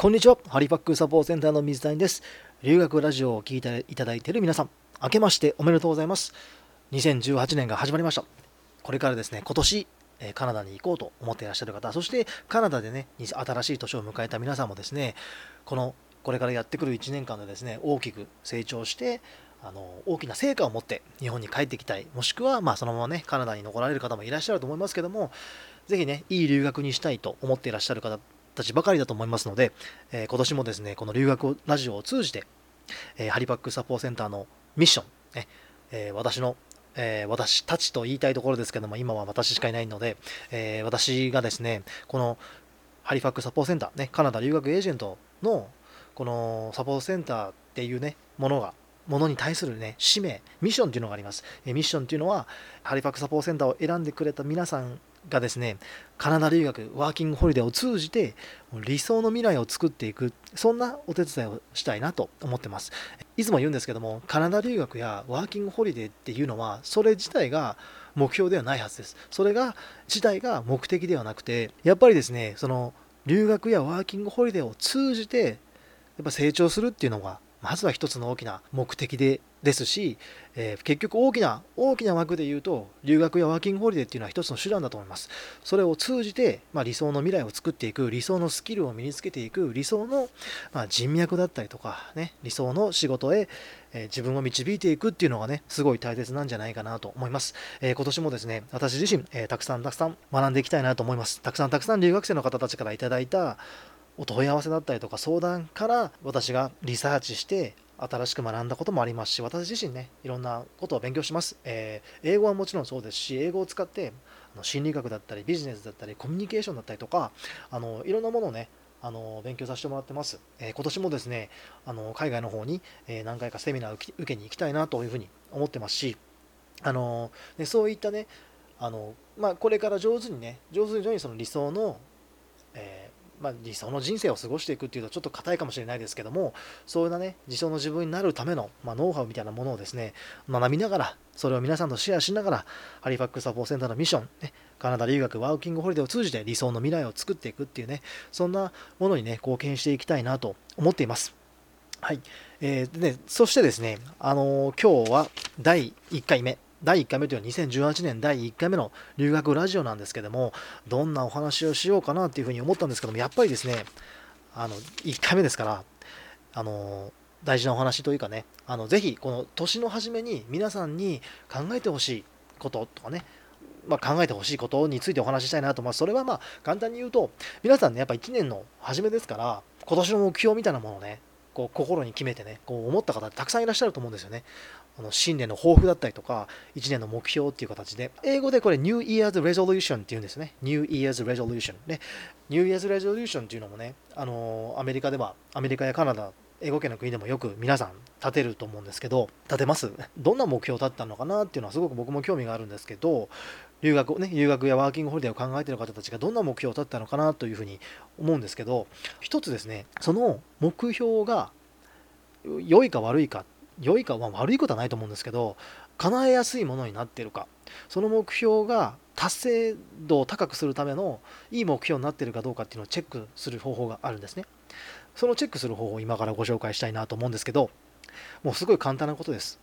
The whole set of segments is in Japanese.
こんにちは。ハリパックサポートセンターの水谷です。留学ラジオを聴いていただいている皆さん、明けましておめでとうございます。2018年が始まりました。これからですね、今年、えカナダに行こうと思っていらっしゃる方、そしてカナダでね、新しい年を迎えた皆さんもですね、このこれからやってくる1年間でですね、大きく成長して、あの大きな成果を持って日本に帰ってきたい、もしくはまあそのままね、カナダに残られる方もいらっしゃると思いますけども、ぜひね、いい留学にしたいと思っていらっしゃる方たちばかりだと思いますので、えー、今年もですね、この留学ラジオを通じて、えー、ハリパックサポーセンターのミッション、ねえー、私の、え私たちと言いたいところですけども、今は私しかいないので、え私がですね、このハリファックサポーセンター、ね、カナダ留学エージェントのこのサポートセンターっていうね、ものがものに対するね、使命、ミッションっていうのがあります。えミッションっていうのは、ハリファクサポーセンターを選んでくれた皆さんがですね、カナダ留学、ワーキングホリデーを通じて、理想の未来を作っていく、そんなお手伝いをしたいなと思ってます。いつも言うんですけども、カナダ留学やワーキングホリデーっていうのは、それ自体が目標ではないはずです。それが、自体が目的ではなくて、やっぱりですね、その留学やワーキングホリデーを通じて、やっぱ成長するっていうのがまずは一つの大きな目的でですし、えー、結局大きな大きな枠で言うと留学やワーキングホリデーっていうのは一つの手段だと思います。それを通じて、まあ、理想の未来を作っていく理想のスキルを身につけていく理想の、まあ、人脈だったりとかね理想の仕事へ、えー、自分を導いていくっていうのがねすごい大切なんじゃないかなと思います、えー、今年もですね私自身、えたくさんたくさん学んでいきたいなと思います。たくさんたくさん留学生の方たちからいただいたお問い合わせだったりとか相談から私がリサーチして新しく学んだこともありますし、私自身ね、いろんなことを勉強します。えー、英語はもちろんそうですし、英語を使ってあの心理学だったり、ビジネスだったり、コミュニケーションだったりとか、あのいろんなものをね、あの勉強させてもらってます。えー、今年もですね、あの海外の方に、え、何回かセミナーを受けに行きたいなというふうに思ってますし、あのね、そういったね、あのまあ、これから上手にね、上手にその理想の、えーまあ、理想の人生を過ごしていくっていうとちょっと硬いかもしれないですけどもそういうなね理想の自分になるための、まあ、ノウハウみたいなものをですね学びながらそれを皆さんとシェアしながらハリファックスサポーセンターのミッション、ね、カナダ留学ワーキングホリデーを通じて理想の未来を作っていくっていうねそんなものにね貢献していきたいなと思っています。はい、えー、でね、そしてですね、あのー、今日は第1回目。第1回目というのは2018年第1回目の留学ラジオなんですけども、どんなお話をしようかなっていうふうに思ったんですけども、やっぱりですね、あの、1回目ですから、あの、大事なお話というかね、あの、ぜひ、この年の初めに皆さんに考えてほしいこととかね、まあ、考えてほしいことについてお話ししたいなと、まあ、それはまあ、簡単に言うと、皆さんね、やっぱ1年の初めですから、今年の目標みたいなものをね、こう心に決めてね、こう思った方たくさんいらっしゃると思うんですよね。あの新年の抱負だったりとか、1年の目標っていう形で、英語でこれ New Year's Resolution っていうんですね。New Year's Resolution。ね、New Year's Resolution っていうのもね、あのアメリカでは、アメリカやカナダ、英語圏の国でもよく皆さん立てると思うんですけど、立てますどんな目標を立ったのかなっていうのはすごく僕も興味があるんですけど、留学ね、留学やワーキングホリデーを考えている方たちがどんな目標を立ったのかなというふうに思うんですけど、一つですね、その目標が良いか悪いか良いか、まあ、悪いことはないと思うんですけど叶えやすいものになっているか。その目標が達成度を高くするためのいい目標になっているかどうかっていうのをチェックする方法があるんですね。そのチェックする方法を今からご紹介したいなと思うんですけどもうすごい簡単なことです。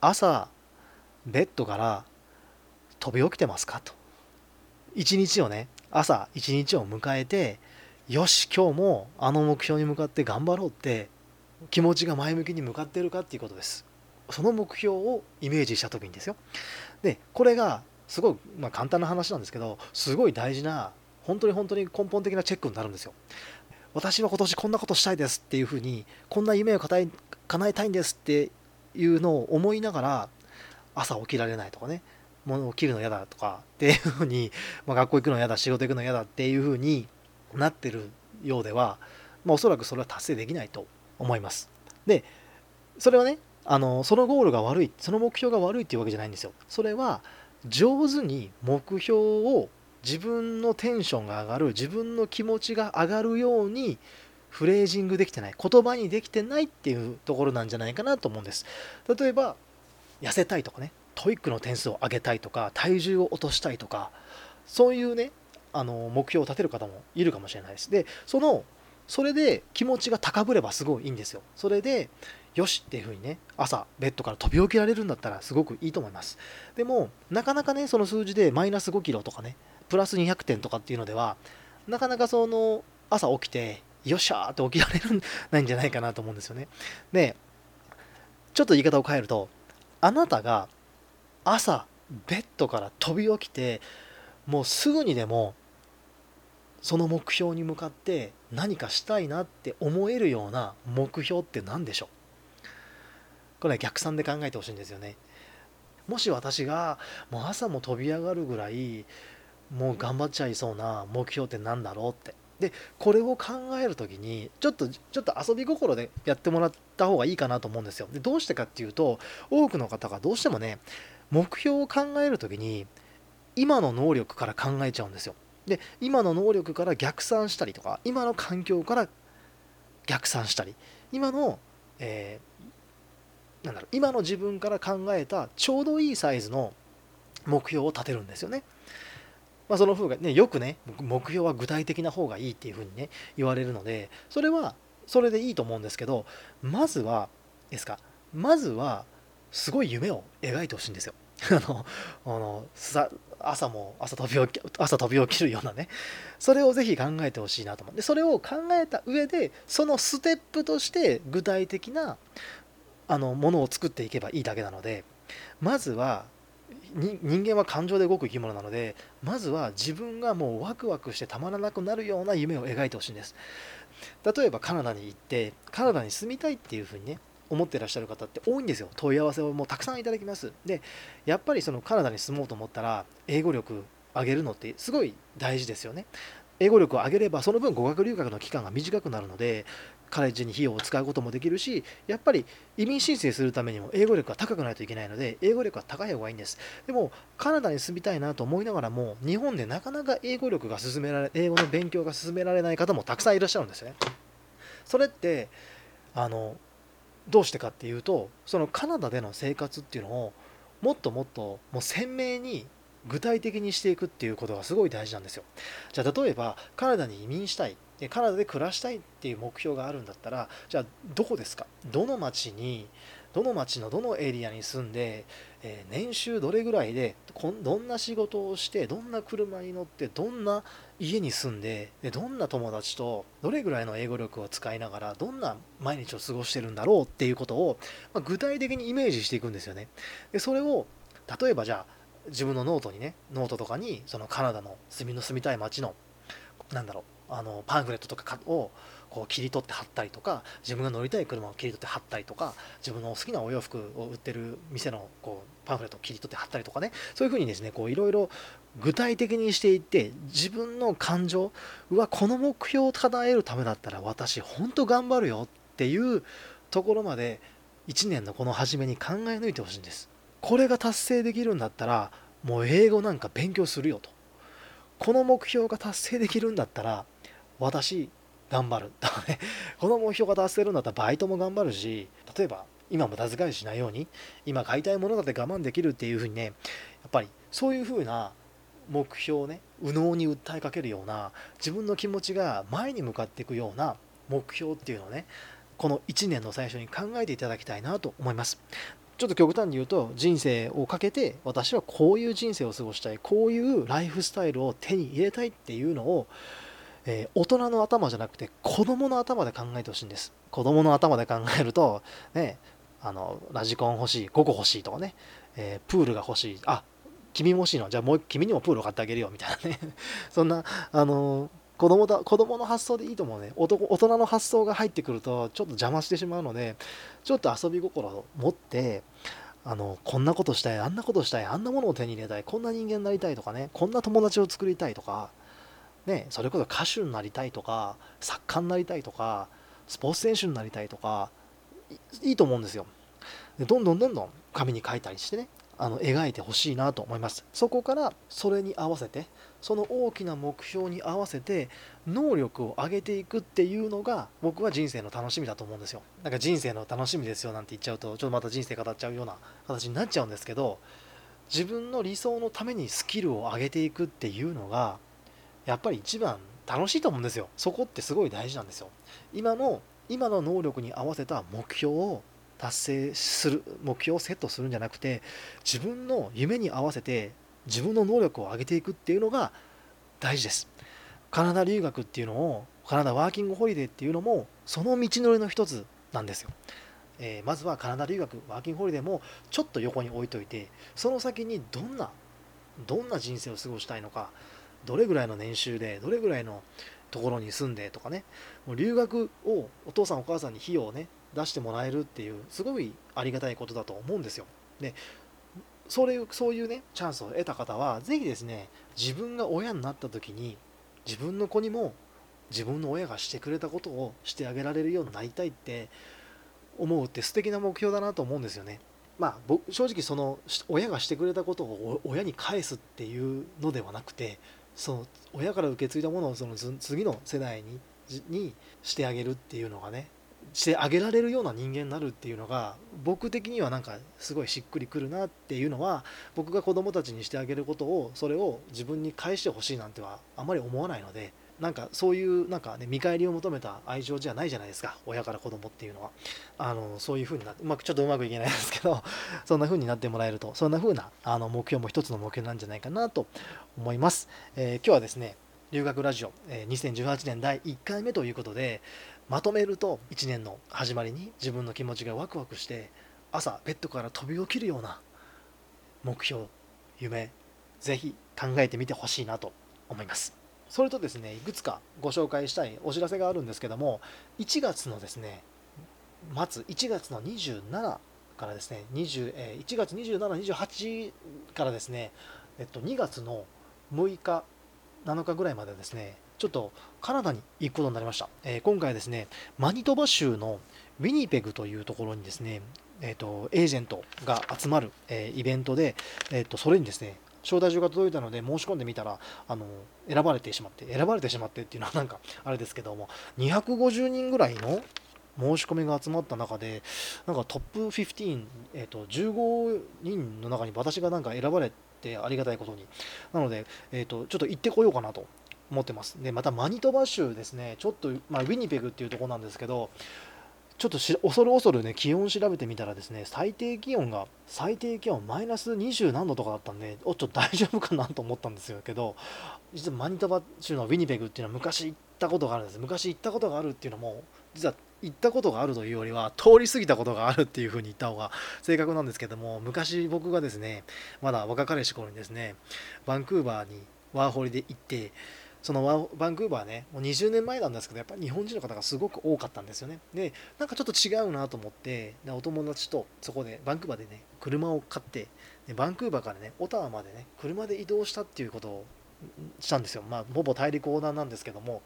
朝ベッドから飛び起きてますかと。一日をね朝一日を迎えてよし今日もあの目標に向かって頑張ろうって気持ちが前向きに向かっているかっていうことです。その目標をイメージした時にですよ。でこれがすごい、まあ、簡単な話なんですけどすごい大事な本当に本当に根本的なチェックになるんですよ。私は今年こんなことしたいですっていうふうにこんな夢を叶えたいんですっていうのを思いながら朝起きられないとかね。物を切るの嫌だとかっていうふうに、まあ、学校行くの嫌だ仕事行くの嫌だっていうふうになってるようでは、まあ、おそらくそれは達成できないと思います。でそれはねあのそのゴールが悪いその目標が悪いっていうわけじゃないんですよ。それは上手に目標を自分のテンションが上がる自分の気持ちが上がるようにフレージングできてない言葉にできてないっていうところなんじゃないかなと思うんです例えば痩せたいとかね TOEIC の点数を上げたいとか体重を落としたいとかそういうねあの目標を立てる方もいるかもしれないですでそのそれで気持ちが高ぶればすごいいいんですよ。それでよしっていうふうにね朝ベッドから飛び起きられるんだったらすごくいいと思います。でもなかなかねその数字でマイナス5キロとかねプラス200点とかっていうのではなかなかその朝起きてよっしゃーって起きられるないんじゃないかなと思うんですよね。でちょっと言い方を変えるとあなたが朝ベッドから飛び起きてもうすぐにでもその目標に向かって何かしたいなって思えるような目標って何でしょう？これは逆算で考えてほしいんですよね。もし私がもう朝も飛び上がるぐらいもう頑張っちゃいそうな目標って何だろうって。でこれを考える時にちょっとちょっと遊び心でやってもらった方がいいかなと思うんですよ。でどうしてかっていうと多くの方がどうしてもね目標を考える時に今の能力から考えちゃうんですよ。で今の能力から逆算したりとか今の環境から逆算したり今の、えー、なんだろう今の自分から考えたちょうどいいサイズの目標を立てるんですよね。まあ、その方がねよくね目標は具体的な方がいいっていうふうにね言われるのでそれはそれでいいと思うんですけどまずはですかまずはすごい夢を描いてほしいんですよ。あの あの朝も朝飛び起き朝飛び起きるようなね それをぜひ考えてほしいなと思う。でそれを考えた上でそのステップとして具体的なあのものを作っていけばいいだけなのでまずは人間は感情で動く生き物なのでまずは自分がもうワクワクしてたまらなくなるような夢を描いてほしいんです。例えばカナダに行ってカナダに住みたいっていうふうにね思ってらっしゃる方って多いんですよ。問い合わせをもうたくさんいただきます。でやっぱりそのカナダに住もうと思ったら英語力上げるのってすごい大事ですよね。英語力を上げればその分語学留学の期間が短くなるのでカレッジに費用を使うこともできるしやっぱり移民申請するためにも英語力が高くないといけないので英語力は高い方がいいんです。でもカナダに住みたいなと思いながらも日本でなかなか英語力が進められ英語の勉強が進められない方もたくさんいらっしゃるんですよね。それってあのどうしてかっていうとそのカナダでの生活っていうのをもっともっともう鮮明に具体的にしていくっていうことがすごい大事なんですよ。じゃあ例えばカナダに移民したいカナダで暮らしたいっていう目標があるんだったらじゃあどこですか？どの町にどの町のどのエリアに住んで、えー、年収どれぐらいでこんどんな仕事をしてどんな車に乗ってどんな家に住んででどんな友達とどれぐらいの英語力を使いながらどんな毎日を過ごしてるんだろうっていうことを、まあ、具体的にイメージしていくんですよね。でそれを例えばじゃあ自分のノートにねノートとかにそのカナダの住みの住みたい街のなんだろうあのパンフレットとかをこう切り取って貼ったりとか自分が乗りたい車を切り取って貼ったりとか自分の好きなお洋服を売ってる店のこうパンフレットを切り取って貼ったりとかね。そういうふうにですねいろいろ具体的にしていって自分の感情はこの目標を叶えるためだったら私本当頑張るよっていうところまで1年のこの初めに考え抜いてほしいんです。これが達成できるんだったらもう英語なんか勉強するよと。この目標が達成できるんだったら私頑張る。この目標が達成するんだったらバイトも頑張るし例えば今無駄遣いしないように今買いたいものだって我慢できるっていうふうにねやっぱりそういうふうな目標をね右脳に訴えかけるような自分の気持ちが前に向かっていくような目標っていうのをねこの1年の最初に考えていただきたいなと思います。ちょっと極端に言うと人生をかけて私はこういう人生を過ごしたいこういうライフスタイルを手に入れたいっていうのをえー、大人の頭じゃなくて子供の頭で考えてほしいんです。子供の頭で考えるとねあのラジコン欲しい5個欲しいとかね、えー、プールが欲しい。あ君も欲しいの？じゃあもう君にもプールを買ってあげるよ。みたいなね。そんなあの子供だ子供の発想でいいと思うね。大人の発想が入ってくるとちょっと邪魔してしまうのでちょっと遊び心を持ってあのこんなことしたいあんなことしたいあんなものを手に入れたいこんな人間になりたいとかねこんな友達を作りたいとかね、それこそ歌手になりたいとか作家になりたいとかスポーツ選手になりたいとかいいと思うんですよ。でどんどんどんどん紙に書いたりしてねあの描いてほしいなと思います。そこからそれに合わせてその大きな目標に合わせて能力を上げていくっていうのが僕は人生の楽しみだと思うんですよ。なんか人生の楽しみですよなんて言っちゃうとちょっとまた人生語っちゃうような形になっちゃうんですけど自分の理想のためにスキルを上げていくっていうのがやっぱり一番楽しいと思うんですよ。そこってすごい大事なんですよ。今の今の能力に合わせた目標を達成する目標をセットするんじゃなくて自分の夢に合わせて自分の能力を上げていくっていうのが大事です。カナダ留学っていうのをカナダワーキングホリデーっていうのもその道のりの一つなんですよ、えー、まずはカナダ留学ワーキングホリデーもちょっと横に置いといてその先にどんなどんな人生を過ごしたいのかどれぐらいの年収でどれぐらいのところに住んでとかねもう留学をお父さんお母さんに費用をね出してもらえるっていうすごいありがたいことだと思うんですよでそれそういうねチャンスを得た方は是非ですね自分が親になった時に自分の子にも自分の親がしてくれたことをしてあげられるようになりたいって思うって素敵な目標だなと思うんですよね。まあ、僕正直その親がしてくれたことを親に返すっていうのではなくてその親から受け継いだものをその次の世代ににしてあげるっていうのがねしてあげられるような人間になるっていうのが僕的にはなんかすごいしっくりくるなっていうのは僕が子供たちにしてあげることをそれを自分に返してほしいなんてはあまり思わないのでなんかそういうなんかね見返りを求めた愛情じゃないじゃないですか。親から子供っていうのは。あのそういう風になってうまくちょっとうまくいけないですけど そんな風になってもらえると。そんな風なあの目標も一つの目標なんじゃないかなと思います、えー、今日はですね留学ラジオ、え、2018年第1回目ということでまとめると1年の始まりに自分の気持ちがワクワクして朝ベッドから飛び起きるような目標夢ぜひ考えてみてほしいなと思います。それとですねいくつかご紹介したいお知らせがあるんですけども1月のですね末1月の27からですね20、え1月2728からですね、えっと、2月の6日7日ぐらいまでですねちょっとカナダに行くことになりました、えー、今回ですねマニトバ州のウィニペグというところにですねえーと、エージェントが集まる、えー、イベントで、えーとそれにですね招待状が届いたので申し込んでみたらあの選ばれてしまって選ばれてしまってっていうのはなんかあれですけども250人ぐらいの申し込みが集まった中でなんかトップ15、えーと、15人の中に私がなんか選ばれてありがたいことに。なので、えーと、ちょっと行ってこようかなと思ってます。でまたマニトバ州ですね。ちょっと、まあ、ウィニペグっていうとこなんですけどちょっと恐る恐るね気温調べてみたらですね最低気温が最低気温マイナス20何度とかだったんでおちょっと大丈夫かなと思ったんですけど実はマニトバ州のウィニペグっていうのは昔行ったことがあるんです。昔行ったことがあるっていうのも実は行ったことがあるというよりは通り過ぎたことがあるっていうふうに言った方が正確なんですけども昔僕がですねまだ若かりし頃にですねバンクーバーにワーホリで行ってそのバンクーバーね、もう20年前なんですけど、やっぱり日本人の方がすごく多かったんですよね。で、なんかちょっと違うなと思って、でお友達とそこで、バンクーバーでね、車を買って、でバンクーバーからね、オタワまでね、車で移動したっていうことをしたんですよ。まあ、ほぼ大陸横断なんですけども、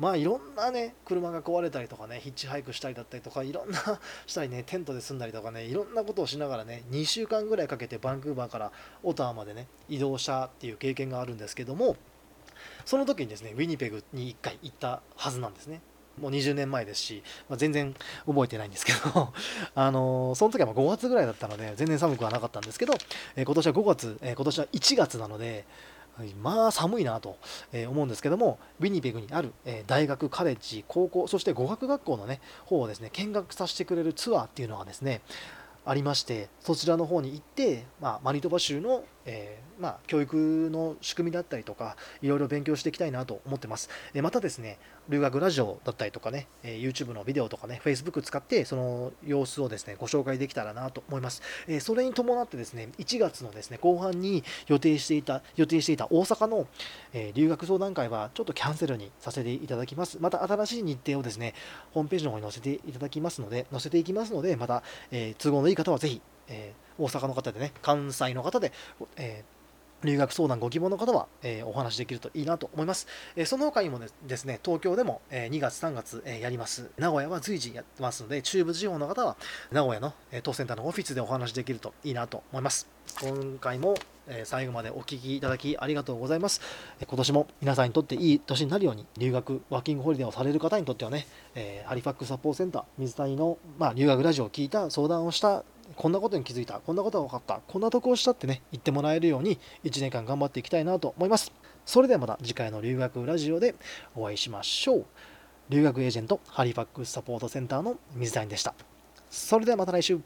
まあいろんなね、車が壊れたりとかね、ヒッチハイクしたりだったりとか、いろんなしたりね、テントで住んだりとかね、いろんなことをしながらね、2週間ぐらいかけてバンクーバーからオタワまでね、移動したっていう経験があるんですけども、その時にですねウィニペグに1回行ったはずなんですね。もう20年前ですし、まあ、全然覚えてないんですけど あのー、その時はま5月ぐらいだったので全然寒くはなかったんですけど、えー、今年は5月、えー、今年は1月なのでまあ寒いなと思うんですけども、ウィニペグにある大学、カレッジ、高校、そして語学学校のね、方をですね、見学させてくれるツアーっていうのがですね、ありまして、そちらの方に行って、まあ、マニトバ州のえー、まあ、教育の仕組みだったりとか、いろいろ勉強していきたいなと思ってます。えまたですね、留学ラジオだったりとかね、え YouTube のビデオとかね、Facebook 使って、その様子をですね、ご紹介できたらなと思います。えそれに伴ってですね、1月のですね、後半に予定していた、予定していた大阪の、え留学相談会はちょっとキャンセルにさせていただきます。また新しい日程をですね、ホームページの方に載せていただきますので、載せていきますので、また、え都合のいい方はぜひ、えー大阪の方でね、関西の方で、えー留学相談ご希望の方は、えー、お話できるといいなと思います。え、その他にもですね、東京でも、え、2月、3月、えやります。名古屋は随時やってますので、中部地方の方は名古屋の、え当センターのオフィスでお話できるといいなと思います。今回も、え最後までお聴きいただきありがとうございます。え今年も皆さんにとっていい年になるように、留学、ワーキングホリデーをされる方にとってはね、えハリファックスサポーセンター、水谷の、まあ、留学ラジオを聞いた、相談をしたこんなことに気づいた、こんなことが分かった、こんな得をしたってね、言ってもらえるように1年間頑張っていきたいなと思います。それではまた次回の留学ラジオでお会いしましょう。留学エージェントハリファックスサポートセンターの水谷でした。それではまた来週。